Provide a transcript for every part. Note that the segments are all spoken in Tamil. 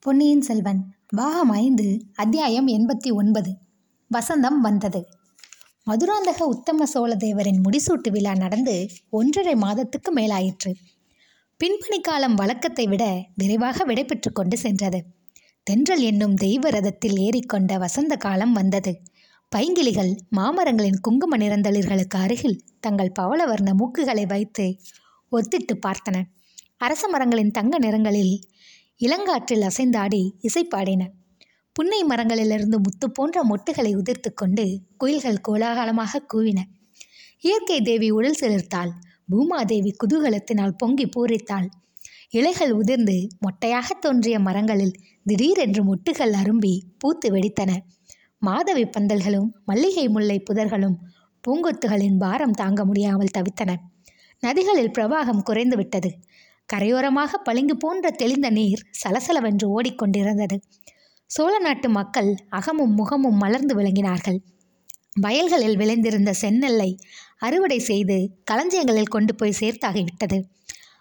பொன்னியின் செல்வன் பாகம் ஐந்து அத்தியாயம் எண்பத்தி ஒன்பது. வசந்தம் வந்தது. மதுராந்தக உத்தம சோழ தேவரின் முடிசூட்டு விழா நடந்து ஒன்றரை மாதத்துக்கு மேலாயிற்று. பின்பணி காலம் வழக்கத்தை விட விரைவாக விடைபெற்று கொண்டு சென்றது. தென்றல் என்னும் தெய்வ ரதத்தில் ஏறிக்கொண்ட வசந்த காலம் வந்தது. பைங்கிளிகள் மாமரங்களின் குங்கும நிறந்தளிர்களுக்கு அருகில் தங்கள் பவளவர்ண மூக்குகளை வைத்து ஒத்திட்டு பார்த்தன அரச மரங்களின் தங்க நிறங்களில் இளங்காற்றில் அசைந்தாடி இசைப்பாடின. புன்னை மரங்களிலிருந்து முத்து போன்ற மொட்டுகளை உதிர்த்து கொண்டு குயில்கள் கோலாகலமாக கூவின. இயற்கை தேவி உடல் சிலிர்த்தாள். பூமாதேவி குதூகலத்தினால் பொங்கி பூரித்தாள். இலைகள் உதிர்ந்து மொட்டையாக தோன்றிய மரங்களில் திடீரென்று மொட்டுகள் அரும்பி பூத்து வெடித்தன. மாதவி பந்தல்களும் மல்லிகை முல்லை புதர்களும் பூங்கொத்துகளின் பாரம் தாங்க முடியாமல் தவித்தன. நதிகளில் பிரவாகம் குறைந்து விட்டது. கரையோரமாக பளிங்கு போன்ற தெளிந்த நீர் சலசலவென்று ஓடிக்கொண்டிருந்தது. சோழ நாட்டு மக்கள் அகமும் முகமும் மலர்ந்து விளங்கினார்கள். வயல்களில் விளைந்திருந்த செந்நெல்லை அறுவடை செய்து களஞ்சியங்களில் கொண்டு போய் சேர்த்தாகிவிட்டது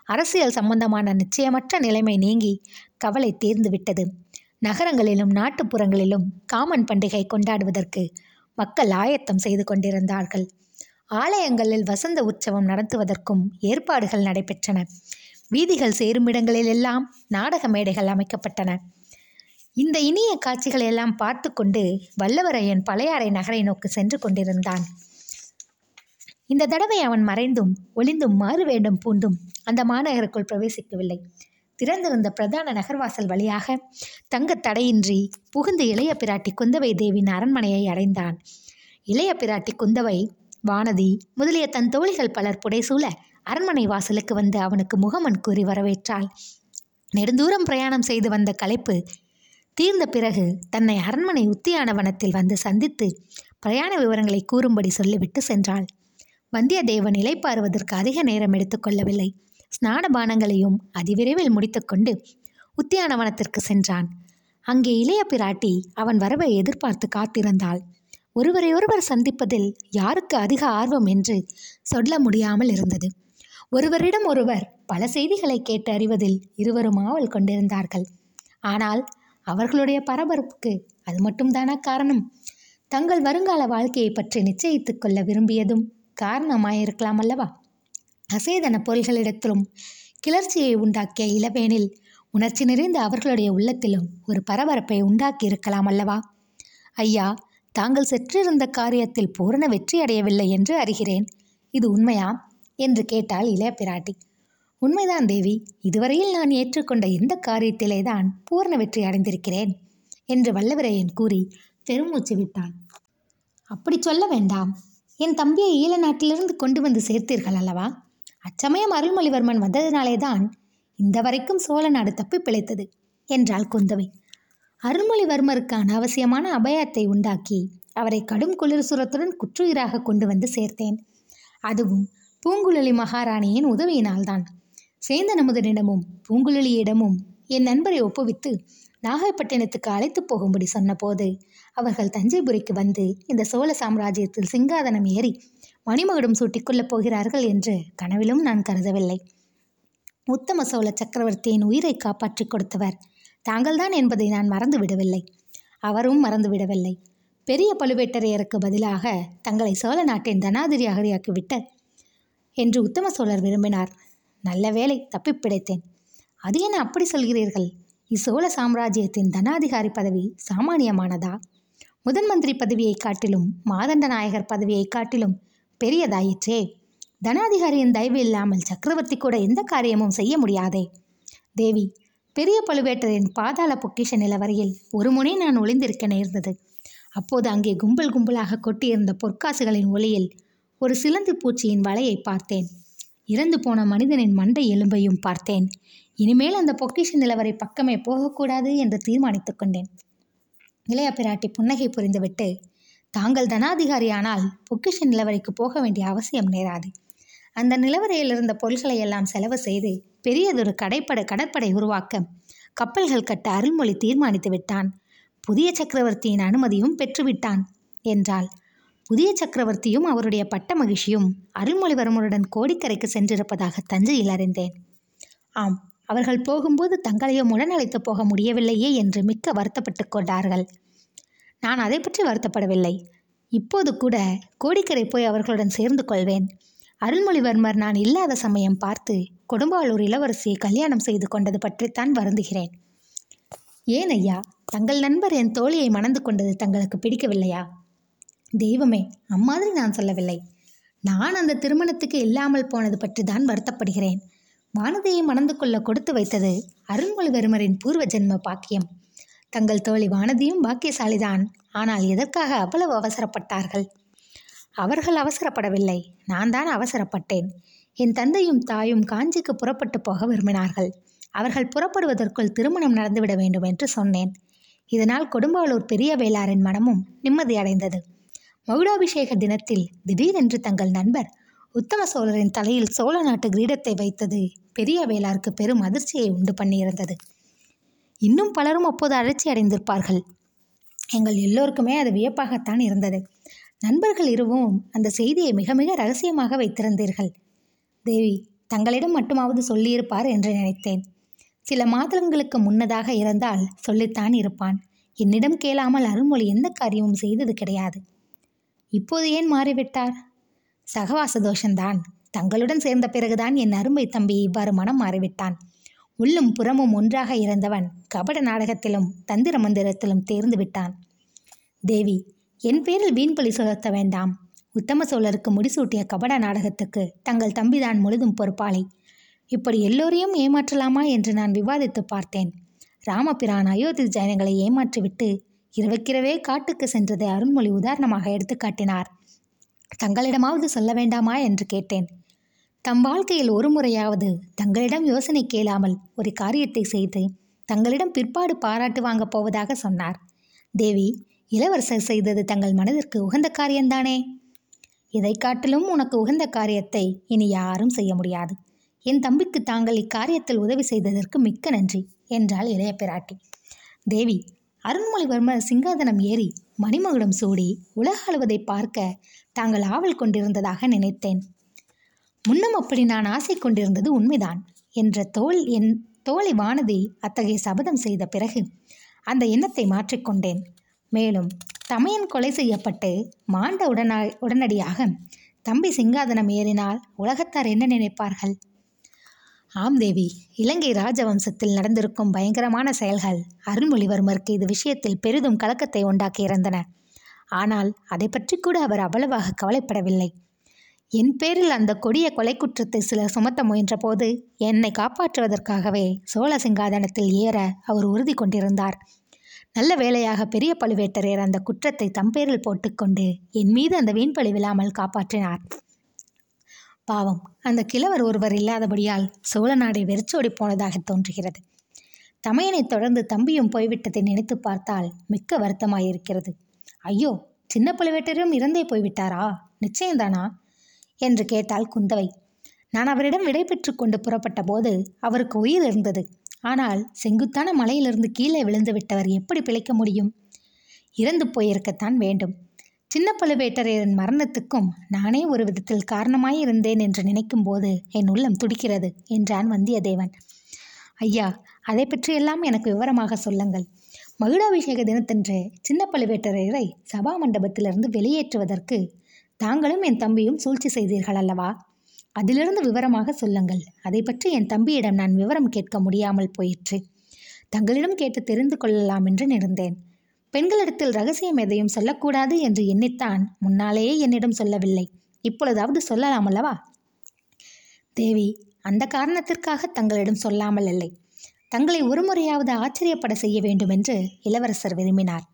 அரசியல் சம்பந்தமான நிச்சயமற்ற நிலைமை நீங்கி கவலை தீர்ந்து விட்டது. நகரங்களிலும் நாட்டுப்புறங்களிலும் காமன் பண்டிகை கொண்டாடுவதற்கு மக்கள் ஆயத்தம் செய்து கொண்டிருந்தார்கள். ஆலயங்களில் வசந்த உற்சவம் நடத்துவதற்கும் ஏற்பாடுகள் நடைபெற்றன. வீதிகள் சேருமிடங்களிலெல்லாம் நாடக மேடைகள் அமைக்கப்பட்டன. இந்த இனிய காட்சிகளை எல்லாம் பார்த்து கொண்டு வல்லவரையன் பழையாறை நகரை நோக்கி சென்று கொண்டிருந்தான். இந்த தடவை அவன் மறைந்தும் ஒளிந்தும் மாறு வேண்டும் பூண்டும் அந்த மாநகருக்குள் பிரவேசிக்கவில்லை. திறந்திருந்த பிரதான நகர்வாசல் வழியாக தங்கத் தடையின்றி புகுந்து இளைய பிராட்டி குந்தவை தேவியின் அரண்மனையை அடைந்தான். இளைய பிராட்டி குந்தவை வானதி முதலிய தன் தோழிகள் பலர் புடைசூழ அரண்மனை வாசலுக்கு வந்து அவனுக்கு முகமன் கூறி வரவேற்றாள். நெடுந்தூரம் பிரயாணம் செய்து வந்த களைப்பு தீர்ந்த பிறகு தன்னை அரண்மனை உத்தியானவனத்தில் வந்து சந்தித்து பிரயாண விவரங்களை கூறும்படி சொல்லிவிட்டு சென்றாள். வந்தியத்தேவன் இலைப்பாறுவதற்கு அதிக நேரம் எடுத்துக்கொள்ளவில்லை ஸ்நான பானங்களையும் அதிவிரைவில் முடித்துக்கொண்டு உத்தியானவனத்திற்கு சென்றான். அங்கே இளைய பிராட்டி அவன் வரவை எதிர்பார்த்து காத்திருந்தாள். ஒருவரையொருவர் சந்திப்பதில் யாருக்கு அதிக ஆர்வம் என்று சொல்ல முடியாமல் இருந்தது. ஒருவரிடம் ஒருவர் பல செய்திகளை கேட்டு அறிவதில் இருவரும் ஆவல் கொண்டிருந்தார்கள். ஆனால் அவர்களுடைய பரபரப்புக்கு அது மட்டும்தானா காரணம்? தங்கள் வருங்கால வாழ்க்கையை பற்றி நிச்சயித்துக் கொள்ள விரும்பியதும் காரணமாயிருக்கலாம் அல்லவா? அசேதன பொருள்களிடத்திலும் கிளர்ச்சியை உண்டாக்கிய இளவேனில் உணர்ச்சி நிறைந்த அவர்களுடைய உள்ளத்திலும் ஒரு பரபரப்பை உண்டாக்கி இருக்கலாம் அல்லவா? ஐயா தாங்கள் செற்றிருந்த காரியத்தில் பூரண வெற்றி அடையவில்லை என்று அறிகிறேன். இது உண்மையா? என்று கேட்டாள் இளைய பிராட்டி உண்மைதான் தேவி இதுவரையில் நான் ஏற்றுக்கொண்ட எந்த காரியத்திலே தான் பூர்ண வெற்றி அடைந்திருக்கிறேன்? என்று வல்லவரையன் கூறி பெருமூச்சு விட்டான். அப்படி சொல்ல வேண்டாம். என் தம்பியை ஈழ நாட்டிலிருந்து கொண்டு வந்து சேர்த்தீர்கள் அல்லவா? அச்சமயம் அருள்மொழிவர்மன் வந்ததினாலே தான் இந்த வரைக்கும் சோழ நாடு தப்பி பிழைத்தது என்றாள் குந்தவை. அருள்மொழிவர்மருக்கு அனாவசியமான அபயத்தை உண்டாக்கி அவரை கடும் குளிர்சுரத்துடன் குற்றுயிராக கொண்டு வந்து சேர்த்தேன். அதுவும் பூங்குழலி மகாராணியின் உதவியினால்தான். சேந்தன் அமுதனிடமும் பூங்குழலியிடமும் என் நண்பரை ஒப்புவித்து நாகைப்பட்டினத்துக்கு அழைத்து போகும்படி சொன்னபோது அவர்கள் தஞ்சைபுரிக்கு வந்து இந்த சோழ சாம்ராஜ்யத்தில் சிங்காதனம் ஏறி மணிமகுடம் சூட்டிக்கொள்ளப் போகிறார்கள் என்று கனவிலும் நான் கருதவில்லை. உத்தம சோழ சக்கரவர்த்தியின் உயிரை காப்பாற்றி கொடுத்தவர் தாங்கள்தான் என்பதை நான் மறந்து விடவில்லை. அவரும் மறந்து விடவில்லை. பெரிய பழுவேட்டரையருக்கு பதிலாக தங்களை சோழ நாட்டின் தனாதிரியாகியாக்கிவிட்ட என்று உத்தம சோழர் விரும்பினார். நல்ல வேலை தப்பி பிடைத்தேன் அது என்ன அப்படி சொல்கிறீர்கள்? இச்சோழ சாம்ராஜ்யத்தின் தனாதிகாரி பதவி சாமானியமானதா? முதன் மந்திரி பதவியை காட்டிலும் மாதண்ட நாயகர் பதவியை காட்டிலும் பெரியதாயிற்றே. தனாதிகாரியின் தயவு இல்லாமல் சக்கரவர்த்தி கூட எந்த காரியமும் செய்ய முடியாதே. தேவி பெரிய பழுவேட்டரின் பாதாள பொக்கிஷ நிலவரையில் ஒரு முனை நான் ஒளிந்திருக்க நேர்ந்தது. அப்போது அங்கே கும்பல் கும்பலாக கொட்டியிருந்த பொற்காசுகளின் ஒளியில் ஒரு சிலந்து பூச்சியின் வலையை பார்த்தேன். இறந்து போன மனிதனின் மண்டை எலும்பையும் பார்த்தேன். இனிமேல் அந்த பொக்கிஷ நிலவரை பக்கமே போகக்கூடாது என்று தீர்மானித்து கொண்டேன். இளைய பிராட்டி புன்னகை புரிந்துவிட்டு தாங்கள் தனாதிகாரியானால் பொக்கிஷ நிலவரைக்கு போக வேண்டிய அவசியம் நேராது. அந்த நிலவரையில் இருந்த பொருள்களை எல்லாம் செலவு செய்து பெரியதொரு கடைப்படை கடற்படை உருவாக்க கப்பல்கள் கட்ட அருள்மொழி தீர்மானித்து விட்டான் புதிய சக்கரவர்த்தியின் அனுமதியும் பெற்றுவிட்டான் என்றாள். புதிய சக்கரவர்த்தியும் அவருடைய பட்ட மகிழ்ச்சியும் அருள்மொழிவர்மருடன் கோடிக்கரைக்கு சென்றிருப்பதாக தஞ்சையில் அறிந்தேன். ஆம் அவர்கள் போகும்போது தங்களையும் உடன் அழைத்து போக முடியவில்லையே என்று மிக்க வருத்தப்பட்டு கொண்டார்கள். நான் அதை பற்றி வருத்தப்படவில்லை. இப்போது கூட கோடிக்கரை போய் அவர்களுடன் சேர்ந்து கொள்வேன். அருள்மொழிவர்மர் நான் இல்லாத சமயம் பார்த்து கொடும்பாளூர் இளவரசியை கல்யாணம் செய்து கொண்டது பற்றித்தான் வருந்துகிறேன். ஏன் ஐயா தங்கள் நண்பர் என் தோழியை மணந்து கொண்டது தங்களுக்கு பிடிக்கவில்லையா? தெய்வமே அம்மாதிரி நான் சொல்லவில்லை. நான் அந்த திருமணத்துக்கு இல்லாமல் போனது பற்றி தான் வருத்தப்படுகிறேன். வானதியை மணந்து கொள்ள கொடுத்து வைத்தது அருண்மொழிவர்மரின் பூர்வ ஜென்ம பாக்கியம். தங்கள் தோழி வானதியும் பாக்கியசாலிதான் ஆனால் எதற்காக அவ்வளவு அவசரப்பட்டார்கள்? அவர்கள் அவசரப்படவில்லை நான் தான் அவசரப்பட்டேன். என் தந்தையும் தாயும் காஞ்சிக்கு புறப்பட்டு போக விரும்பினார்கள். அவர்கள் புறப்படுவதற்குள் திருமணம் நடந்துவிட வேண்டும் என்று சொன்னேன். இதனால் கொடும்பாளூர் பெரிய வேளாரின் மனமும் நிம்மதியடைந்தது மகுடாபிஷேக தினத்தில் திடீரென்று தங்கள் நண்பர் உத்தம சோழரின் தலையில் சோழ நாட்டு கிரீடத்தை வைத்தது பெரிய வேளாருக்கு பெரும் அதிர்ச்சியை உண்டு பண்ணியிருந்தது. இன்னும் பலரும் அப்போது அழற்சி அடைந்திருப்பார்கள். எங்கள் எல்லோருக்குமே அது வியப்பாகத்தான் இருந்தது. நண்பர்கள் இருவும் அந்த செய்தியை மிக மிக ரகசியமாக வைத்திருந்தீர்கள். தேவி தங்களிடம் மட்டுமாவது சொல்லியிருப்பார் என்று நினைத்தேன். சில மாதங்களுக்கு முன்னதாக இருந்தால் சொல்லித்தான் இருப்பான். என்னிடம் கேளாமல் அருள்மொழி எந்த காரியமும் செய்தது கிடையாது. இப்போது ஏன் மாறிவிட்டார்? சகவாச தோஷந்தான் தங்களுடன் சேர்ந்த பிறகுதான் என் அருமை தம்பி இவ்வாறு மனம் மாறிவிட்டான். உள்ளும் புறமும் ஒன்றாக இருந்தவன் கபட நாடகத்திலும் தந்திர மந்திரத்திலும் தேர்ந்து விட்டான். தேவி என் பேரில் வீண்பலி சுழத்த வேண்டாம். உத்தம சோழருக்கு முடிசூட்டிய கபட நாடகத்துக்கு தங்கள் தம்பிதான் முழுதும் பொறுப்பாளி. இப்படி எல்லோரையும் ஏமாற்றலாமா என்று நான் விவாதித்து பார்த்தேன். ராமபிரான் அயோத்தி ஜனங்களை ஏமாற்றிவிட்டு இரவுக்கிரவே காட்டுக்கு சென்றதை அருண்மொழி உதாரணமாக எடுத்து காட்டினார். தங்களிடமாவது சொல்ல வேண்டாமா என்று கேட்டேன். தம் வாழ்க்கையில் ஒரு முறையாவது தங்களிடம் யோசனை கேளாமல் ஒரு காரியத்தை செய்து தங்களிடம் பிற்பாடு பாராட்டு வாங்கப் போவதாக சொன்னார். தேவி இளவரசர் செய்தது தங்கள் மனதிற்கு உகந்த காரியம்தானே? இதை காட்டிலும் உனக்கு உகந்த காரியத்தை இனி யாரும் செய்ய முடியாது. என் தம்பிக்கு தாங்கள் இக்காரியத்தில் உதவி செய்ததற்கு மிக்க நன்றி என்றாள் இளைய பிராட்டி. தேவி அருண்மொழிவர்மர் சிங்காதனம் ஏறி மணிமகுடம் சூடி உலக அழுவதை பார்க்க தாங்கள் ஆவல் கொண்டிருந்ததாக நினைத்தேன். முன்னம் அப்படி நான் ஆசை கொண்டிருந்தது உண்மைதான் என்ற தோல் என் தோழி வானதி அத்தகைய சபதம் செய்த பிறகு அந்த எண்ணத்தை மாற்றிக்கொண்டேன் மேலும் தமையன் கொலை செய்யப்பட்டு மாண்ட உடனா உடனடியாக தம்பி சிங்காதனம் ஏறினால் உலகத்தார் என்ன நினைப்பார்கள்? ஆம் தேவி இலங்கை ராஜவம்சத்தில் நடந்திருக்கும் பயங்கரமான செயல்கள். அருள்மொழிவர்மருக்கு இது விஷயத்தில் பெரிதும் கலக்கத்தை உண்டாக்கியிருந்தன ஆனால் அதை பற்றி கூட அவர் அவ்வளவாக கவலைப்படவில்லை. என் பேரில் அந்த கொடிய கொலை குற்றத்தை சிலர் சுமத்த முயன்றபோது என்னை காப்பாற்றுவதற்காகவே சோழ சிங்காதனத்தில் ஏற அவர் உறுதி கொண்டிருந்தார். நல்ல வேளையாக பெரிய பழுவேட்டரையர் அந்த குற்றத்தை தம்பேரில் போட்டுக்கொண்டு என் மீது அந்த வீண்பழி விழாமல் காப்பாற்றினார். பாவம். அந்த கிழவர் ஒருவர் இல்லாதபடியால் சோழ நாடை வெறிச்சோடி போனதாக தோன்றுகிறது. தமையனை தொடர்ந்து தம்பியும் போய்விட்டதை நினைத்து பார்த்தால் மிக்க வருத்தமாயிருக்கிறது. ஐயோ சின்ன பழுவேட்டரும் இறந்தே போய்விட்டாரா? நிச்சயம்தானா என்று கேட்டாள் குந்தவை. நான் அவரிடம் விடை பெற்று கொண்டு புறப்பட்ட போது அவருக்கு உயிர் இருந்தது. ஆனால் செங்குத்தான மலையிலிருந்து கீழே விழுந்து விட்டவர் எப்படி பிழைக்க முடியும்? இறந்து போயிருக்கத்தான் வேண்டும். சின்ன பழுவேட்டரையரின் மரணத்துக்கும் நானே ஒரு விதத்தில் காரணமாயிருந்தேன் என்று நினைக்கும் போது என் உள்ளம் துடிக்கிறது என்றான் வந்தியத்தேவன். ஐயா அதை பற்றியெல்லாம் எனக்கு விவரமாக சொல்லுங்கள். மகிழாபிஷேக தினத்தன்று சின்ன பழுவேட்டரையரை சபா மண்டபத்திலிருந்து வெளியேற்றுவதற்கு தாங்களும் என் தம்பியும் சூழ்ச்சி செய்தீர்கள் அல்லவா? அதிலிருந்து விவரமாக சொல்லுங்கள். அதை பற்றி என் தம்பியிடம் நான் விவரம் கேட்க முடியாமல் போயிற்று. தங்களிடம் கேட்டு தெரிந்து கொள்ளலாம் என்று நிறந்தேன் பெண்களிடத்தில் ரகசியம் எதையும் சொல்லக்கூடாது என்று எண்ணித்தான். முன்னாலேயே என்னிடம் சொல்லவில்லை. இப்பொழுதாவது சொல்லலாம் அல்லவா? தேவி அந்த காரணத்திற்காக தங்களிடம் சொல்லாமல் இல்லை. தங்களை ஒருமுறையாவது ஆச்சரியப்பட செய்ய வேண்டும் என்று இளவரசர் விரும்பினார்.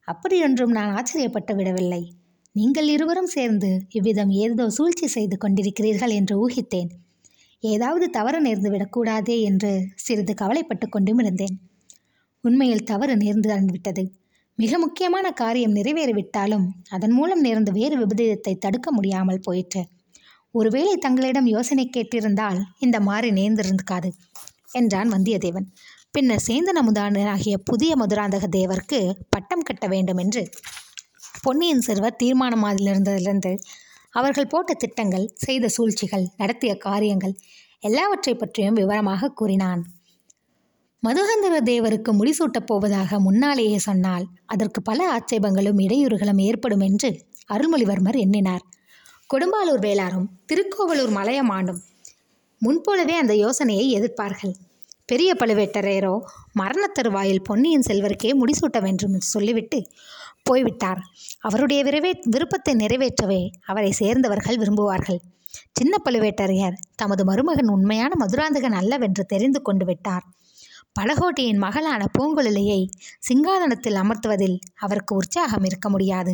அப்படியொன்றும் நான் ஆச்சரியப்பட்டு விடவில்லை. நீங்கள் இருவரும் சேர்ந்து இவ்விதம் ஏதோ சூழ்ச்சி செய்து கொண்டிருக்கிறீர்கள் என்று ஊகித்தேன். ஏதாவது தவறு நேர்ந்து விடக்கூடாதே என்று சிறிது கவலைப்பட்டு கொண்டும் இருந்தேன். உண்மையில் தவறு நேர்ந்து விட்டது மிக முக்கியமான காரியம் நிறைவேறிவிட்டாலும் அதன் மூலம் நேர்ந்த வேறு விபரீதத்தை தடுக்க முடியாமல் போயிற்று. ஒருவேளை தங்களிடம் யோசனை கேட்டிருந்தால் இந்த மாறி நேர்ந்திருக்காது என்றான் வந்தியத்தேவன். பின்னர் சேந்தன் அமுதானாகிய புதிய மதுராந்தக தேவருக்கு பட்டம் கட்ட வேண்டும் என்று. பொன்னியின் செல்வர் தீர்மானமாதிலிருந்ததிலிருந்து அவர்கள் போட்ட திட்டங்கள் செய்த சூழ்ச்சிகள் நடத்திய காரியங்கள் எல்லாவற்றை பற்றியும் விவரமாக கூறினான். மதுகந்தர தேவருக்கு முடிசூட்டப் போவதாக முன்னாலேயே சொன்னால் அதற்கு பல ஆட்சேபங்களும் இடையூறுகளும் ஏற்படும் என்று அருள்மொழிவர்மர் எண்ணினார். கொடும்பாலூர் வேளாரும் திருக்கோவலூர் மலையமாண்டும் முன்போலவே அந்த யோசனையை எதிர்ப்பார்கள். பெரிய பழுவேட்டரையரோ மரணத்தருவாயில் பொன்னியின் செல்வருக்கே முடிசூட்ட வேண்டும் என்று சொல்லிவிட்டு போய்விட்டார். அவருடைய விரைவே விருப்பத்தை நிறைவேற்றவே அவரை சேர்ந்தவர்கள் விரும்புவார்கள். சின்ன பழுவேட்டரையர் தமது மருமகன் உண்மையான மதுராந்தகன் அல்லவென்று தெரிந்து கொண்டு விட்டார். படகோட்டியின் மகளான பூங்குழலியை சிங்காதனத்தில் அமர்த்துவதில் அவருக்கு உற்சாகம் இருக்க முடியாது.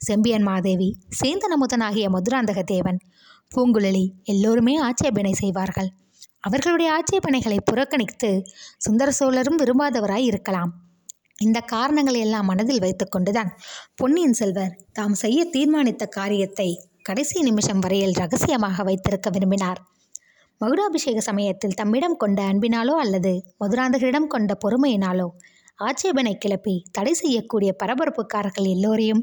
செம்பியன் மாதேவி சேந்தனமுதனாகிய மதுராந்தக தேவன் பூங்குழலி எல்லோருமே ஆட்சேபனை செய்வார்கள். அவர்களுடைய ஆட்சேபனைகளை புறக்கணித்து சுந்தர சோழரும் விரும்பாதவராய் இருக்கலாம். இந்த காரணங்களை எல்லாம் மனதில் வைத்துக்கொண்டுதான் பொன்னியின் செல்வர் தாம் செய்ய தீர்மானித்த காரியத்தை கடைசி நிமிஷம் வரையில் ரகசியமாக வைத்திருக்க விரும்பினார். மகுடாபிஷேக சமயத்தில் தம்மிடம் கொண்ட அன்பினாலோ அல்லது மதுராந்தகரிடம் கொண்ட பொறுமையினாலோ ஆட்சேபனை கிளப்பி தடை செய்யக்கூடிய பரபரப்புக்காரர்கள் எல்லோரையும்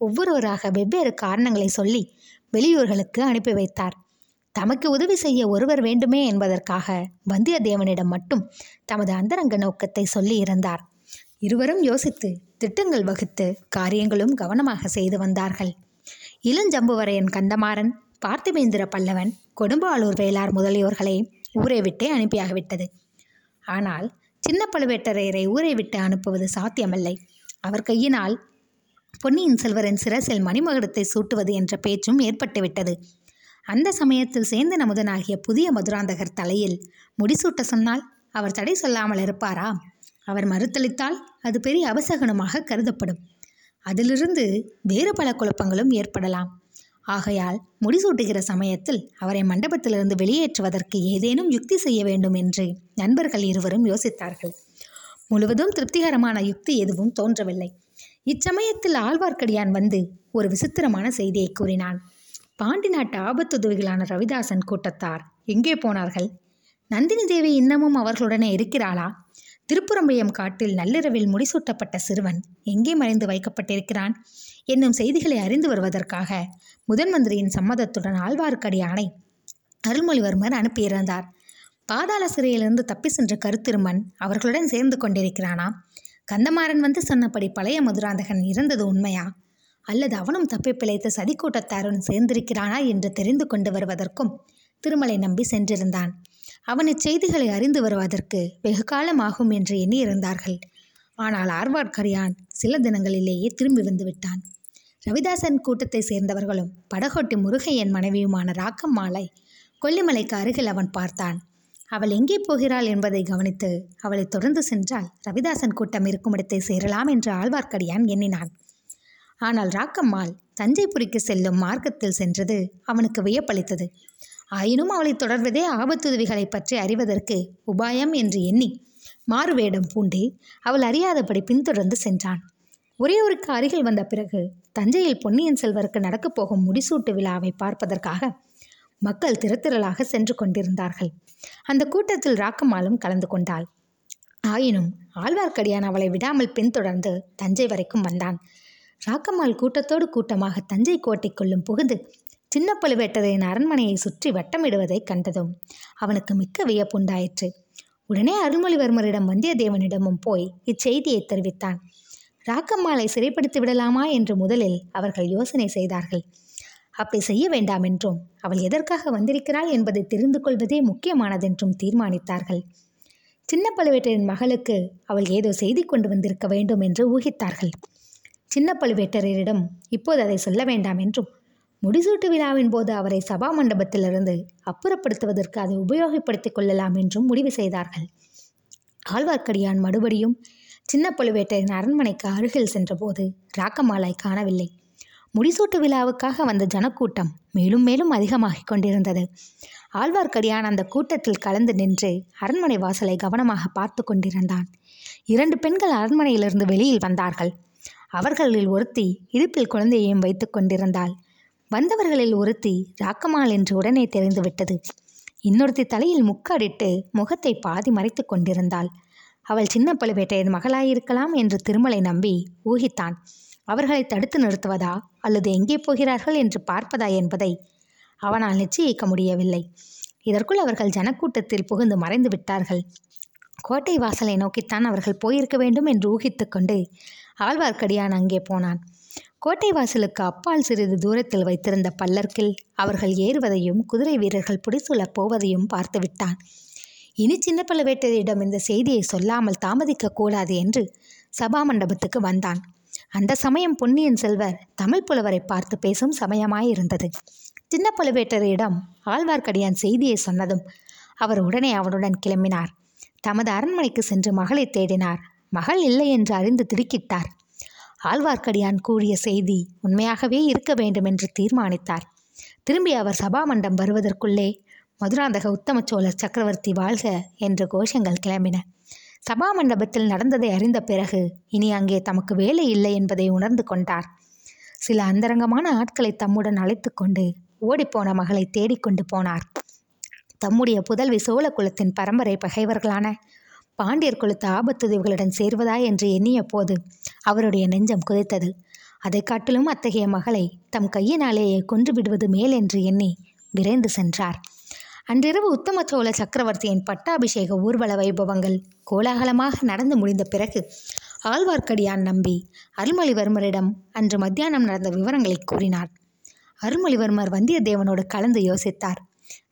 ஒவ்வொருவராக வெவ்வேறு காரணங்களை சொல்லி வெளியூர்களுக்கு அனுப்பி வைத்தார். தமக்கு உதவி செய்ய ஒருவர் வேண்டுமே என்பதற்காக வந்தியத்தேவனிடம் மட்டும் தமது அந்தரங்க நோக்கத்தை சொல்லி இருந்தார். இருவரும் யோசித்து திட்டங்கள் வகுத்து காரியங்களும் கவனமாக செய்து வந்தார்கள். இளஞ்சம்புவரையன் கந்தமாறன் பார்த்திபேந்திர பல்லவன் கொடும்பாளூர் வேளார் முதலியோர்களை ஊரை விட்டே அனுப்பியாகிவிட்டது. ஆனால் சின்ன பழுவேட்டரையரை ஊரை விட்டு அனுப்புவது சாத்தியமில்லை. அவர் கையினால் பொன்னியின் செல்வரின் சிரசில் மணிமகுடத்தை சூட்டுவது என்ற பேச்சும் ஏற்பட்டுவிட்டது. அந்த சமயத்தில் சேந்தன் நமுதனாகிய புதிய மதுராந்தகர் தலையில் முடிசூட்ட சொன்னால் அவர் தடை சொல்லாமல் இருப்பாரா? அவர் மறுத்தளித்தால் அது பெரிய அபசகனமாக கருதப்படும். அதிலிருந்து வேறு பல குழப்பங்களும் ஏற்படலாம். ஆகையால் முடிசூட்டுகிற சமயத்தில் அவரை மண்டபத்திலிருந்து வெளியேற்றுவதற்கு ஏதேனும் யுக்தி செய்ய வேண்டும் என்று நண்பர்கள் இருவரும் யோசித்தார்கள். முழுவதும் திருப்திகரமான யுக்தி எதுவும் தோன்றவில்லை. இச்சமயத்தில் ஆழ்வார்க்கடியான் வந்து ஒரு விசித்திரமான செய்தியை கூறினான். பாண்டி நாட்டு ஆபத்துதவிகளான ரவிதாசன் கூட்டத்தார் எங்கே போனார்கள்? நந்தினி தேவி இன்னமும் அவர்களுடனே இருக்கிறாளா? திருப்புறம்பயம் காட்டில் நள்ளிரவில் முடிசூட்டப்பட்ட சிறுவன் எங்கே மறைந்து வைக்கப்பட்டிருக்கிறான்? என்னும் செய்திகளை அறிந்து வருவதற்காக முதன் மந்திரியின் சம்மதத்துடன் ஆழ்வார்க்கடியானை அருள்மொழிவர்மர் அனுப்பியிருந்தார் பாதாள சிறையிலிருந்து தப்பி சென்ற கருத்திருமன் அவர்களுடன் சேர்ந்து கொண்டிருக்கிறானா கந்தமாறன் வந்து சொன்னபடி பழைய மதுராந்தகன் இறந்தது உண்மையா? அல்லது அவனும் தப்பி பிழைத்த சதிக்கூட்டத்தாருடன் சேர்ந்திருக்கிறானா என்று தெரிந்து கொண்டு வருவதற்கும் திருமலை நம்பி சென்றிருந்தான். அவன் இச்செய்திகளை அறிந்து வருவதற்கு வெகு காலம் ஆகும் என்று எண்ணியிருந்தார்கள். ஆனால் ஆர்வார்க்கரியான் சில தினங்களிலேயே திரும்பி வந்து விட்டான். ரவிதாசன் கூட்டத்தை சேர்ந்தவர்களும் படகோட்டி முருகையன் மனைவியுமான ராக்கம்மாளை கொல்லிமலைக்கு அருகில் அவன் பார்த்தான். அவள் எங்கே போகிறாள் என்பதை கவனித்து அவளை தொடர்ந்து சென்றால் ரவிதாசன் கூட்டம் இருக்கும் இடத்தை சேரலாம் என்று ஆழ்வார்க்கடியான் எண்ணினான். ஆனால் ராக்கம்மாள் தஞ்சைபுரிக்கு செல்லும் மார்க்கத்தில் சென்றது அவனுக்கு வியப்பளித்தது. ஆயினும் அவளை தொடர்வதே ஆபத்துதவிகளை பற்றி அறிவதற்கு உபாயம் என்று எண்ணி மாறுவேடம் பூண்டே அவள் அறியாதபடி பின்தொடர்ந்து சென்றான். உறையூருக்கு அருகில் வந்த பிறகு தஞ்சையில் பொன்னியின் செல்வருக்கு நடக்கப் போகும் முடிசூட்டு விழாவை பார்ப்பதற்காக மக்கள் திரத்திரளாக சென்று கொண்டிருந்தார்கள். அந்த கூட்டத்தில் ராக்கம்மாளும் கலந்து கொண்டாள். ஆயினும் ஆழ்வார்க்கடியான் அவளை விடாமல் பின்தொடர்ந்து தஞ்சை வரைக்கும் வந்தான். ராக்கம்மாள் கூட்டத்தோடு கூட்டமாக தஞ்சை கோட்டைக்குள்ளும் புகுந்து சின்ன பழுவேட்டரையின் அரண்மனையை சுற்றி வட்டமிடுவதைக் கண்டதும் அவனுக்கு மிக்க வியப்புண்டாயிற்று. உடனே அருள்மொழிவர்மரிடம் வந்தியத்தேவனிடமும் போய் இச்செய்தியை தெரிவித்தான். ராக்கம்மாளை சிறைப்படுத்தி விடலாமா என்று முதலில் அவர்கள் யோசனை செய்தார்கள். அப்படி செய்ய வேண்டாம் என்றும் அவள் எதற்காக வந்திருக்கிறாள் என்பதை தெரிந்து கொள்வதே முக்கியமானதென்றும் தீர்மானித்தார்கள். சின்ன பழுவேட்டரின் மகளுக்கு அவள் ஏதோ செய்தி கொண்டு வந்திருக்க வேண்டும் என்று ஊகித்தார்கள். சின்ன பழுவேட்டரையரிடம் இப்போது அதை சொல்ல வேண்டாம் என்றும் முடிசூட்டு விழாவின் போது அவரை சபா மண்டபத்திலிருந்து அப்புறப்படுத்துவதற்கு அதை உபயோகப்படுத்திக் கொள்ளலாம் என்றும் முடிவு செய்தார்கள். ஆழ்வார்க்கடியான் மறுபடியும் சின்ன பழுவேட்டரின் அரண்மனைக்கு அருகில் சென்றபோது ராக்கமாலாய் காணவில்லை. முடிசூட்டு விழாவுக்காக வந்த ஜனக்கூட்டம் மேலும் மேலும் அதிகமாகிக் கொண்டிருந்தது. ஆழ்வார்க்கடியான் அந்த கூட்டத்தில் கலந்து நின்று அரண்மனை வாசலை கவனமாக பார்த்து கொண்டிருந்தான். இரண்டு பெண்கள் அரண்மனையிலிருந்து வெளியில் வந்தார்கள். அவர்களில் ஒருத்தி இடுப்பில் குழந்தையையும் வைத்துக் கொண்டிருந்தாள். வந்தவர்களில் ஒருத்தி ராக்கமாள் என்று உடனே தெரிந்துவிட்டது இன்னொருத்தி தலையில் முக்காடிட்டு முகத்தை பாதி மறைத்து கொண்டிருந்தாள். அவள் சின்ன பழுவேட்டையர் மகளாயிருக்கலாம் என்று திருமலை நம்பி ஊகித்தான். அவர்களை தடுத்து நிறுத்துவதா அல்லது எங்கே போகிறார்கள் என்று பார்ப்பதா என்பதை அவனால் நிச்சயிக்க முடியவில்லை. இதற்குள் அவர்கள் ஜனக்கூட்டத்தில் புகுந்து மறைந்து விட்டார்கள். கோட்டை வாசலை நோக்கித்தான் அவர்கள் போயிருக்க வேண்டும் என்று ஊகித்து கொண்டு ஆழ்வார்க்கடியான் அங்கே போனான். கோட்டை வாசலுக்கு அப்பால் சிறிது தூரத்தில் வைத்திருந்த பல்லர்க்கில் அவர்கள் ஏறுவதையும் குதிரை வீரர்கள் புடிசூழப் போவதையும் பார்த்து விட்டான். இனி சின்ன பழுவேட்டரிடம் இந்த செய்தியை சொல்லாமல் தாமதிக்க கூடாது என்று சபா மண்டபத்துக்கு வந்தான். அந்த சமயம் பொன்னியின் செல்வர் தமிழ் புலவரை பார்த்து பேசும் சமயமாயிருந்தது. சின்ன பழுவேட்டரிடம் ஆழ்வார்க்கடியான் செய்தியை சொன்னதும் அவர் உடனே அவனுடன் கிளம்பினார். தமது அரண்மனைக்கு சென்று மகளை தேடினார். மகள் இல்லை என்று அறிந்து திடுக்கிட்டார். ஆழ்வார்க்கடியான் கூறிய செய்தி உண்மையாகவே இருக்க வேண்டும் என்று தீர்மானித்தார். திரும்பி அவர் சபாமண்டம் வருவதற்குள்ளே மதுராந்தக உத்தம சோழர் சக்கரவர்த்தி வாழ்க என்ற கோஷங்கள் கிளம்பின. சபா மண்டபத்தில் நடந்ததை அறிந்த பிறகு இனி அங்கே தமக்கு வேலை இல்லை என்பதை உணர்ந்து கொண்டார். சில அந்தரங்கமான ஆட்களை தம்முடன் அழைத்து கொண்டு ஓடிப்போன மகளை தேடிக்கொண்டு போனார். தம்முடைய புதல்வி சோழ குலத்தின் பரம்பரை பகைவர்களான பாண்டியர் குலத்து ஆபத்துதவிகளுடன் சேர்வதா என்று எண்ணிய போது அவருடைய நெஞ்சம் குதித்தது. அதை காட்டிலும் அத்தகைய மகளை தம் கையினாலேயே கொன்று விடுவது மேல் என்று எண்ணி விரைந்து சென்றார். அன்றிரவு உத்தம சோழ சக்கரவர்த்தியின் பட்டாபிஷேக ஊர்வல வைபவங்கள் கோலாகலமாக நடந்து முடிந்த பிறகு ஆழ்வார்க்கடியான் நம்பி அருள்மொழிவர்மரிடம் அன்று மத்தியானம் நடந்த விவரங்களை கூறினார். அருள்மொழிவர்மர் வந்தியத்தேவனோடு கலந்து யோசித்தார்.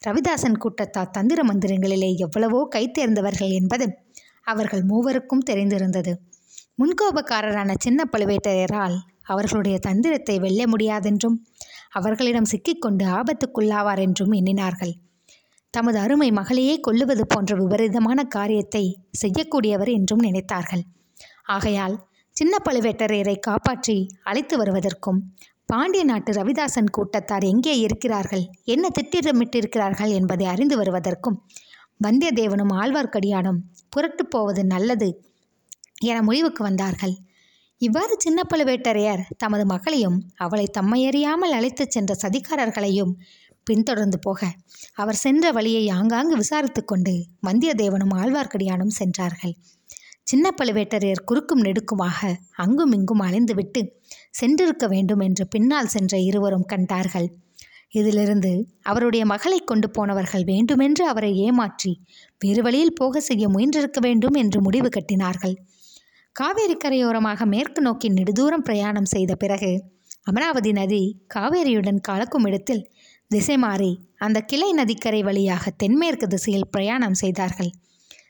ரவிதாசன் கூட்டத்தார் தந்திர மந்திரங்களிலே எவ்வளவோ கைத்தேர்ந்தவர்கள் என்பது அவர்கள் மூவருக்கும் தெரிந்திருந்தது. முன்கோபக்காரரான சின்ன பழுவேட்டரையரால் அவர்களுடைய தந்திரத்தை வெல்ல முடியாதென்றும் அவர்களிடம் சிக்கிக்கொண்டு ஆபத்துக்குள்ளாவார் என்றும் எண்ணினார்கள். தமது அருமை மகளையே கொல்லுவது போன்ற விபரீதமான காரியத்தை செய்யக்கூடியவர் என்றும் நினைத்தார்கள். ஆகையால் சின்ன பழுவேட்டரையரை காப்பாற்றி அழைத்து வருவதற்கும் பாண்டிய நாட்டு ரவிதாசன் கூட்டத்தார் எங்கே இருக்கிறார்கள் என்ன திட்டமிட்டிருக்கிறார்கள் என்பதை அறிந்து வருவதற்கும் வந்தியத்தேவனும் ஆழ்வார்க்கடியானும் புரட்டு போவது நல்லது என முடிவுக்கு வந்தார்கள். இவ்வாறு சின்ன பழுவேட்டரையர் தமது மகளையும் அவளை தம்மையறியாமல் அழைத்துச் சென்ற சதிகாரர்களையும் பின்தொடர்ந்து போக அவர் சென்ற வழியை ஆங்காங்கு விசாரித்து கொண்டு வந்தியத்தேவனும் ஆழ்வார்க்கடியானும் சென்றார்கள். சின்ன பழுவேட்டரையர் குறுக்கும் நெடுக்குமாக அங்கும் இங்கும் அலைந்துவிட்டு சென்றிருக்க வேண்டும் என்று பின்னால் சென்ற இருவரும் கண்டார்கள். இதிலிருந்து அவருடைய மகளை கொண்டு போனவர்கள் வேண்டுமென்று அவரை ஏமாற்றி வேறு வழியில் போக செய்ய முயன்றிருக்க வேண்டும் என்று முடிவு கட்டினார்கள். காவேரி கரையோரமாக மேற்கு நோக்கி நெடுதூரம் பிரயாணம் செய்த பிறகு அமராவதி நதி காவேரியுடன் கலக்கும் இடத்தில் திசை மாறி அந்த கிளை நதிக்கரை வழியாக தென்மேற்கு திசையில் பிரயாணம் செய்தார்கள்.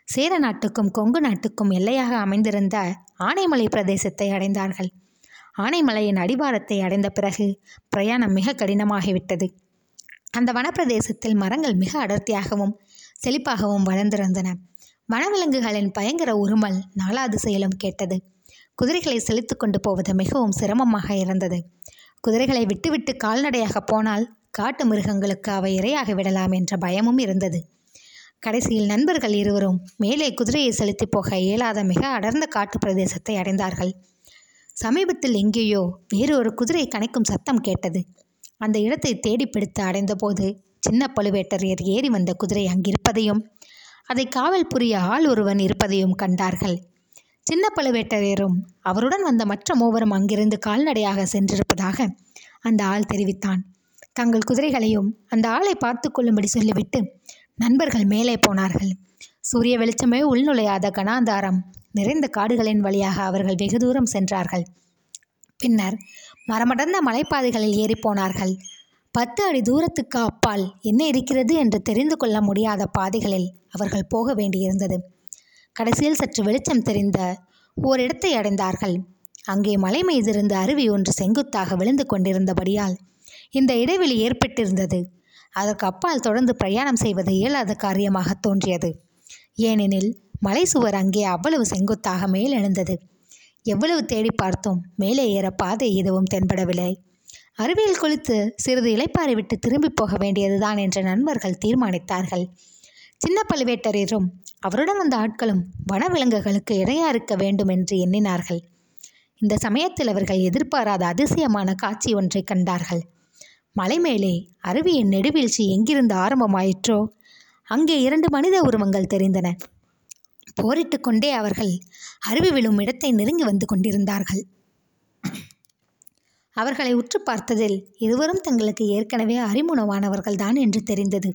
சேர நாட்டுக்கும் கொங்கு நாட்டுக்கும் எல்லையாக அமைந்திருந்த ஆனைமலை பிரதேசத்தை அடைந்தார்கள். ஆனைமலையின் அடிவாரத்தை அடைந்த பிறகு பிரயாணம் மிக கடினமாகிவிட்டது. அந்த வனப்பிரதேசத்தில் மரங்கள் மிக அடர்த்தியாகவும் செழிப்பாகவும் வளர்ந்திருந்தன. வனவிலங்குகளின் பயங்கர உருமல் நாலா திசையிலும் கேட்டது. குதிரைகளை செலுத்து கொண்டு போவது மிகவும் சிரமமாக இருந்தது. குதிரைகளை விட்டுவிட்டு கால்நடையாக போனால் காட்டு மிருகங்களுக்கு அவை இரையாகி விடலாம் என்ற பயமும் இருந்தது. கடைசியில் நண்பர்கள் இருவரும் மேலே குதிரையை செலுத்தி போக இயலாத மிக அடர்ந்த காட்டு பிரதேசத்தை அடைந்தார்கள். சமீபத்தில் எங்கேயோ வேறு ஒரு குதிரை கணைக்கும் சத்தம் கேட்டது. அந்த இடத்தை தேடி பிடித்து அடைந்தபோது சின்ன பழுவேட்டரையர் ஏறி வந்த குதிரை அங்கிருப்பதையும் அதை காவல் புரிய ஆள் ஒருவன் இருப்பதையும் கண்டார்கள். சின்ன பழுவேட்டரையரும் அவருடன் வந்த மற்ற மூவரும் அங்கிருந்து கால்நடையாக சென்றிருப்பதாக அந்த ஆள் தெரிவித்தான். தங்கள் குதிரைகளையும் அந்த ஆளை பார்த்து கொள்ளும்படி சொல்லிவிட்டு நண்பர்கள் மேலே போனார்கள். சூரிய வெளிச்சமே உள்நுழையாத கனாந்தாரம் நிறைந்த காடுகளின் வழியாக அவர்கள் வெகு தூரம் சென்றார்கள். பின்னர் மரமடர்ந்த மலைப்பாதைகளில் ஏறிப்போனார்கள் பத்து அடி தூரத்துக்கு அப்பால் என்ன இருக்கிறது என்று தெரிந்து கொள்ள முடியாத பாதைகளில் அவர்கள் போக வேண்டியிருந்தது. கடைசியில் சற்று வெளிச்சம் தெரிந்த ஓரிடத்தை அடைந்தார்கள். அங்கே மலை மீதிருந்த அருவி ஒன்று செங்குத்தாக விழுந்து கொண்டிருந்தபடியால் இந்த இடைவெளி ஏற்பட்டிருந்தது. அதற்கு அப்பால் தொடர்ந்து பிரயாணம் செய்வது இயலாத காரியமாக தோன்றியது. ஏனெனில் மலை சுவர் அங்கே அவ்வளவு செங்குத்தாக மேல் எழுந்தது எவ்வளவு தேடி பார்த்தோம். மேலே ஏற பாதை எதுவும் தென்படவில்லை. அருவியில் குளித்து சிறிது இளைப்பாறை விட்டு திரும்பி போக வேண்டியதுதான் என்ற நண்பர்கள் தீர்மானித்தார்கள். சின்ன பழுவேட்டரையரும் அவருடன் வந்த ஆட்களும் வனவிலங்குகளுக்கு இடையா இருக்க வேண்டும் என்று எண்ணினார்கள். இந்த சமயத்தில் அவர்கள் எதிர்பாராத அதிசயமான காட்சி ஒன்றை கண்டார்கள். மலை மேலே அருவியின் நெடுவீழ்ச்சி எங்கிருந்து ஆரம்பமாயிற்றோ அங்கே இரண்டு மனித உருவங்கள் தெரிந்தன. போரிட்டு கொண்டே அவர்கள் அருவி விழும் இடத்தை நெருங்கி வந்து கொண்டிருந்தார்கள். அவர்களை உற்று பார்த்ததில் இருவரும் தங்களுக்கு ஏற்கனவே அறிமுகமானவர்கள்தான் என்று தெரிந்தது.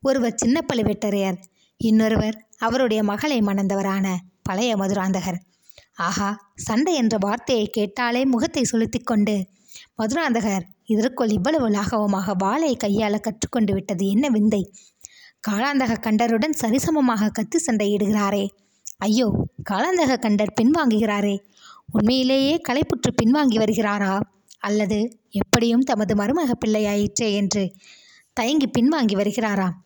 ஒருவர் சின்ன பழுவேட்டரையர் இன்னொருவர் அவருடைய மகளை மணந்தவரான பழைய மதுராந்தகர். ஆஹா சண்டை என்ற வார்த்தையை கேட்டாலே முகத்தை சுளுத்திக் கொண்டு மதுராந்தகர் இதற்குள் இவ்வளவு லாகவமாக வாளை கையாள கற்றுக்கொண்டு விட்டது என்ன விந்தை? காளாந்தக கண்டருடன் சரிசமமாக கத்தி சண்டையிடுகிறாரே. ஐயோ காளாந்தக கண்டர் பின்வாங்குகிறாரே. உண்மையிலேயே களைப்புற்று பின்வாங்கி வருகிறாரா? அல்லது எப்படியும் தமது மருமக பிள்ளையாயிற்றே என்று தயங்கி பின்வாங்கி வருகிறாராம்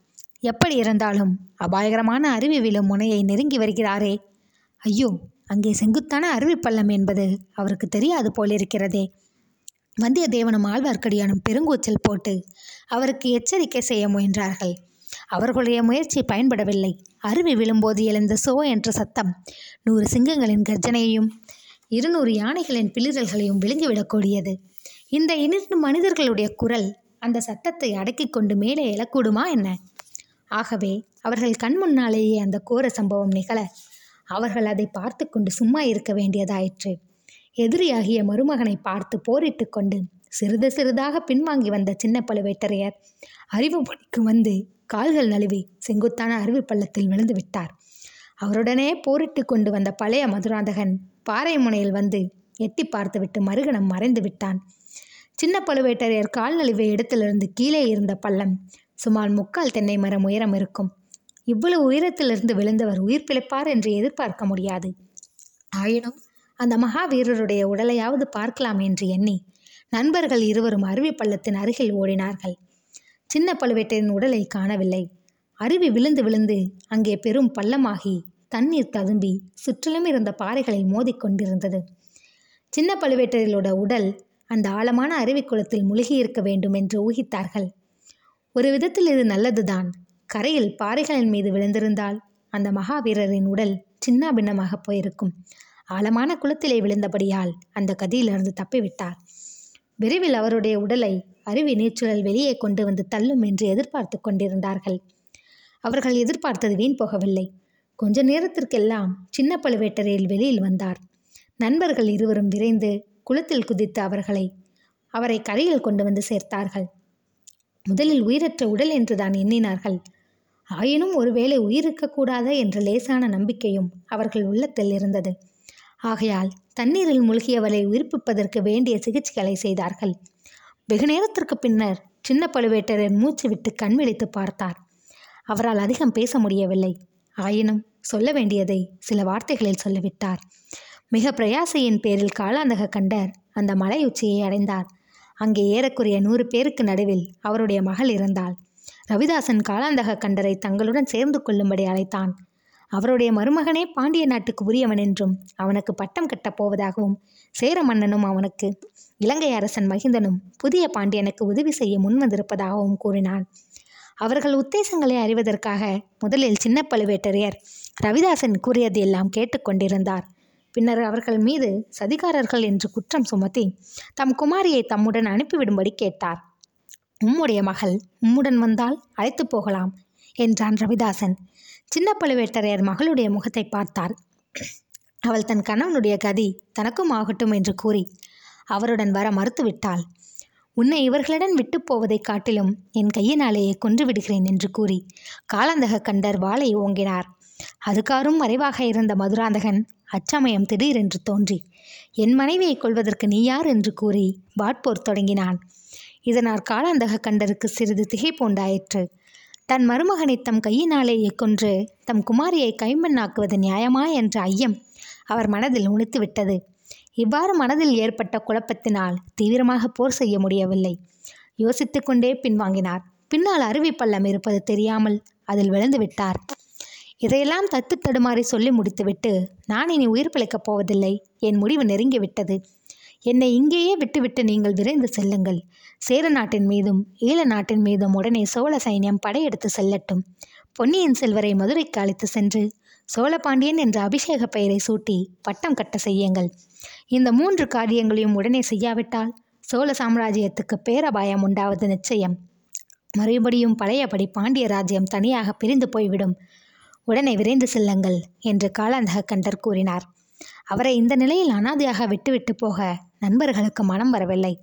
எப்படி இருந்தாலும் அபாயகரமான அருவி விழும் முனையை நெருங்கி வருகிறாரே. ஐயோ அங்கே செங்குத்தான அருவி பள்ளம் என்பது அவருக்கு தெரியாது போலிருக்கிறதே. வந்தியத்தேவனும் ஆழ்வார்க்கடியானும் பெருங்கூச்சல் போட்டு அவருக்கு எச்சரிக்கை செய்ய முயன்றார்கள். அவர்களுடைய முயற்சி பயன்படவில்லை. அருவி விழும்போது எழுந்த சோ என்ற சத்தம் நூறு சிங்கங்களின் கர்ஜனையையும் இருநூறு யானைகளின் பிளிரல்களையும் விழுங்கிவிடக்கூடியது இந்த இரண்டு மனிதர்களுடைய குரல் அந்த சத்தத்தை அடக்கிக் கொண்டு மேலே எழக்கூடுமா என்ன? ஆகவே அவர்கள் கண் முன்னாலேயே அந்த கோர சம்பவம் நிகழ அவர்கள் அதை பார்த்து கொண்டு சும்மா இருக்க வேண்டியதாயிற்று. எதிரியாகிய மருமகனை பார்த்து போரிட்டு கொண்டு சிறிது சிறிதாக பின்வாங்கி வந்த சின்ன பழுவேட்டரையர் அறிவு பணிக்கு வந்து கால்கள் நழுவி செங்குத்தான அருவி பள்ளத்தில் விழுந்து விட்டார். அவருடனே போரிட்டு கொண்டு வந்த பழைய மதுராந்தகன் பாறை முனையில் வந்து எட்டி பார்த்துவிட்டு மறுகணம் மறைந்து விட்டான். சின்ன பழுவேட்டரையர் கால் நழுவிய இடத்திலிருந்து கீழே இருந்த பள்ளம் சுமார் முக்கால் தென்னை மரம் உயரம் இருக்கும். இவ்வளவு உயரத்திலிருந்து விழுந்தவர் உயிர் பிழைப்பார் என்று எதிர்பார்க்க முடியாது. ஆயினும் அந்த மகாவீரருடைய உடலையாவது பார்க்கலாம் என்று எண்ணி நண்பர்கள் இருவரும் அருவி பள்ளத்தின் அருகில் ஓடினார்கள். சின்ன பழுவேட்டையின் உடலை காணவில்லை. அருவி விழுந்து விழுந்து அங்கே பெரும் பள்ளமாகி தண்ணீர் ததும்பி சுற்றிலும் இருந்த பாறைகளை மோதிக்கொண்டிருந்தது சின்ன பழுவேட்டரிலோட உடல் அந்த ஆழமான அருவிக்குளத்தில் முழுகியிருக்க வேண்டும் என்று ஊகித்தார்கள். ஒரு விதத்தில் இது நல்லதுதான். கரையில் பாறைகளின் மீது விழுந்திருந்தால் அந்த மகாவீரரின் உடல் சின்ன பின்னமாக போயிருக்கும். ஆழமான குளத்திலே விழுந்தபடியால் அந்த கதியிலிருந்து தப்பிவிட்டார். விரைவில் அவருடைய உடலை அருவி நீச்சல் வெளியே கொண்டு வந்து தள்ளும் என்று எதிர்பார்த்து கொண்டிருந்தார்கள். அவர்கள் எதிர்பார்த்தது வீண் போகவில்லை. கொஞ்ச நேரத்திற்கெல்லாம் சின்ன பழுவேட்டரையில் வெளியில் வந்தார். நண்பர்கள் இருவரும் விரைந்து குளத்தில் குதித்து அவர்களை அவரை கரையில் கொண்டு வந்து சேர்த்தார்கள். முதலில் உயிரற்ற உடல் என்றுதான் எண்ணினார்கள். ஆயினும் ஒருவேளை உயிரிருக்கக்கூடாத என்ற லேசான நம்பிக்கையும் அவர்கள் உள்ளத்தில் இருந்தது. ஆகையால் தண்ணீரில் மூழ்கியவளை உயிர்ப்பிப்பதற்கு வேண்டிய சிகிச்சைகளை செய்தார்கள். வெகு நேரத்திற்கு பின்னர் சின்ன பழுவேட்டரர் மூச்சு விட்டு கண் விழித்து பார்த்தார். அவரால் அதிகம் பேச முடியவில்லை. ஆயினும் சொல்ல வேண்டியதை சில வார்த்தைகளில் சொல்லிவிட்டார். மிக பிரயாசையின் பேரில் காலாந்தக கண்டர் அந்த மலை உச்சியை அடைந்தார். அங்கே ஏறக்குறைய நூறு பேருக்கு நடுவில் அவருடைய மகள் இருந்தாள். ரவிதாசன் காலாந்தக கண்டரை தங்களுடன் சேர்ந்து கொள்ளும்படி அழைத்தான். அவருடைய மருமகனே பாண்டிய நாட்டுக்கு உரியவன் என்றும் அவனுக்கு பட்டம் கட்டப் போவதாகவும் சேர மன்னனும் அவனுக்கு இலங்கை அரசன் மகிந்தனும் புதிய பாண்டியனுக்கு உதவி செய்ய முன்வந்திருப்பதாகவும் கூறினான். அவர்கள் உத்தேசங்களை அறிவதற்காக முதலில் சின்ன பழுவேட்டரையர் ரவிதாசன் கூறியது எல்லாம் கேட்டுக்கொண்டிருந்தார். பின்னர் அவர்கள் மீது சதிகாரர்கள் என்று குற்றம் சுமத்தி தம் குமாரியை தம்முடன் அனுப்பிவிடும்படி கேட்டார். உம்முடைய மகள் உம்முடன் வந்தால் அழைத்து போகலாம் என்றான் ரவிதாசன். சின்ன பழுவேட்டரையர் மகளுடைய முகத்தை பார்த்தார். அவள் தன் கணவனுடைய கதி தனக்கும் ஆகட்டும் என்று கூறி அவருடன் வர மறுத்துவிட்டாள். உன்னை இவர்களுடன் விட்டு போவதைக் காட்டிலும் என் கையினாலேயே கொன்று விடுகிறேன் என்று கூறி காலாந்தக கண்டர் வாளை ஓங்கினார். அதுகாரும் மறைவாக இருந்த மதுராந்தகன் அச்சமயம் திடீரென்று தோன்றி என் மனைவியை கொள்வதற்கு நீ யார்? என்று கூறி வாட்போர் தொடங்கினான். இதனால் காலாந்தக கண்டருக்கு சிறிது திகைப்புண்டாயிற்று தன் மருமகனை தம் கையினாலேயே கொன்று தம் குமாரியை கைமண்ணாக்குவது நியாயமா என்ற ஐயம் அவர் மனதில் உணித்து விட்டது இவ்வாறு மனதில் ஏற்பட்ட குழப்பத்தினால் தீவிரமாக போர் செய்ய முடியவில்லை. யோசித்து கொண்டே பின்வாங்கினார். பின்னால் அருவி பள்ளம் இருப்பது தெரியாமல் அதில் விழுந்து விட்டார். இதையெல்லாம் தத்து தடுமாறி சொல்லி முடித்துவிட்டு நான் இனி உயிர் பிழைக்கப் போவதில்லை. என் முடிவு நெருங்கிவிட்டது என்னை இங்கேயே விட்டுவிட்டு நீங்கள் விரைந்து செல்லுங்கள். சேர நாட்டின் மீதும் ஈழ நாட்டின் மீதும் உடனே சோழ சைன்யம் படையெடுத்து செல்லட்டும். பொன்னியின் செல்வரை மதுரைக்கு அழைத்து சென்று சோழபாண்டியன் என்ற அபிஷேக பெயரை சூட்டி பட்டம் கட்ட செய்யுங்கள். இந்த மூன்று காரியங்களையும் உடனே செய்யாவிட்டால் சோழ சாம்ராஜ்யத்துக்கு பேரபாயம் உண்டாவது நிச்சயம். மறுபடியும் பழையபடி பாண்டிய ராஜ்யம் தனியாக பிரிந்து போய்விடும். உடனே விரைந்து செல்லுங்கள் என்று காலாந்தக கண்டர் கூறினார். அவரை இந்த நிலையில் அனாதையாக விட்டுவிட்டு போக நண்பர்களுக்கு மனம் வரவில்லை.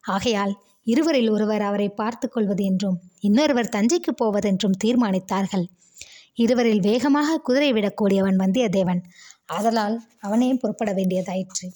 ஆகையால் இருவரில் ஒருவர் அவரை பார்த்து கொள்வது என்றும் இன்னொருவர் தஞ்சைக்கு போவதென்றும் தீர்மானித்தார்கள். இருவரில் வேகமாக குதிரை விடக்கூடியவன் வந்தியத்தேவன். ஆதலால் அவனே புறப்பட வேண்டியதாயிற்று.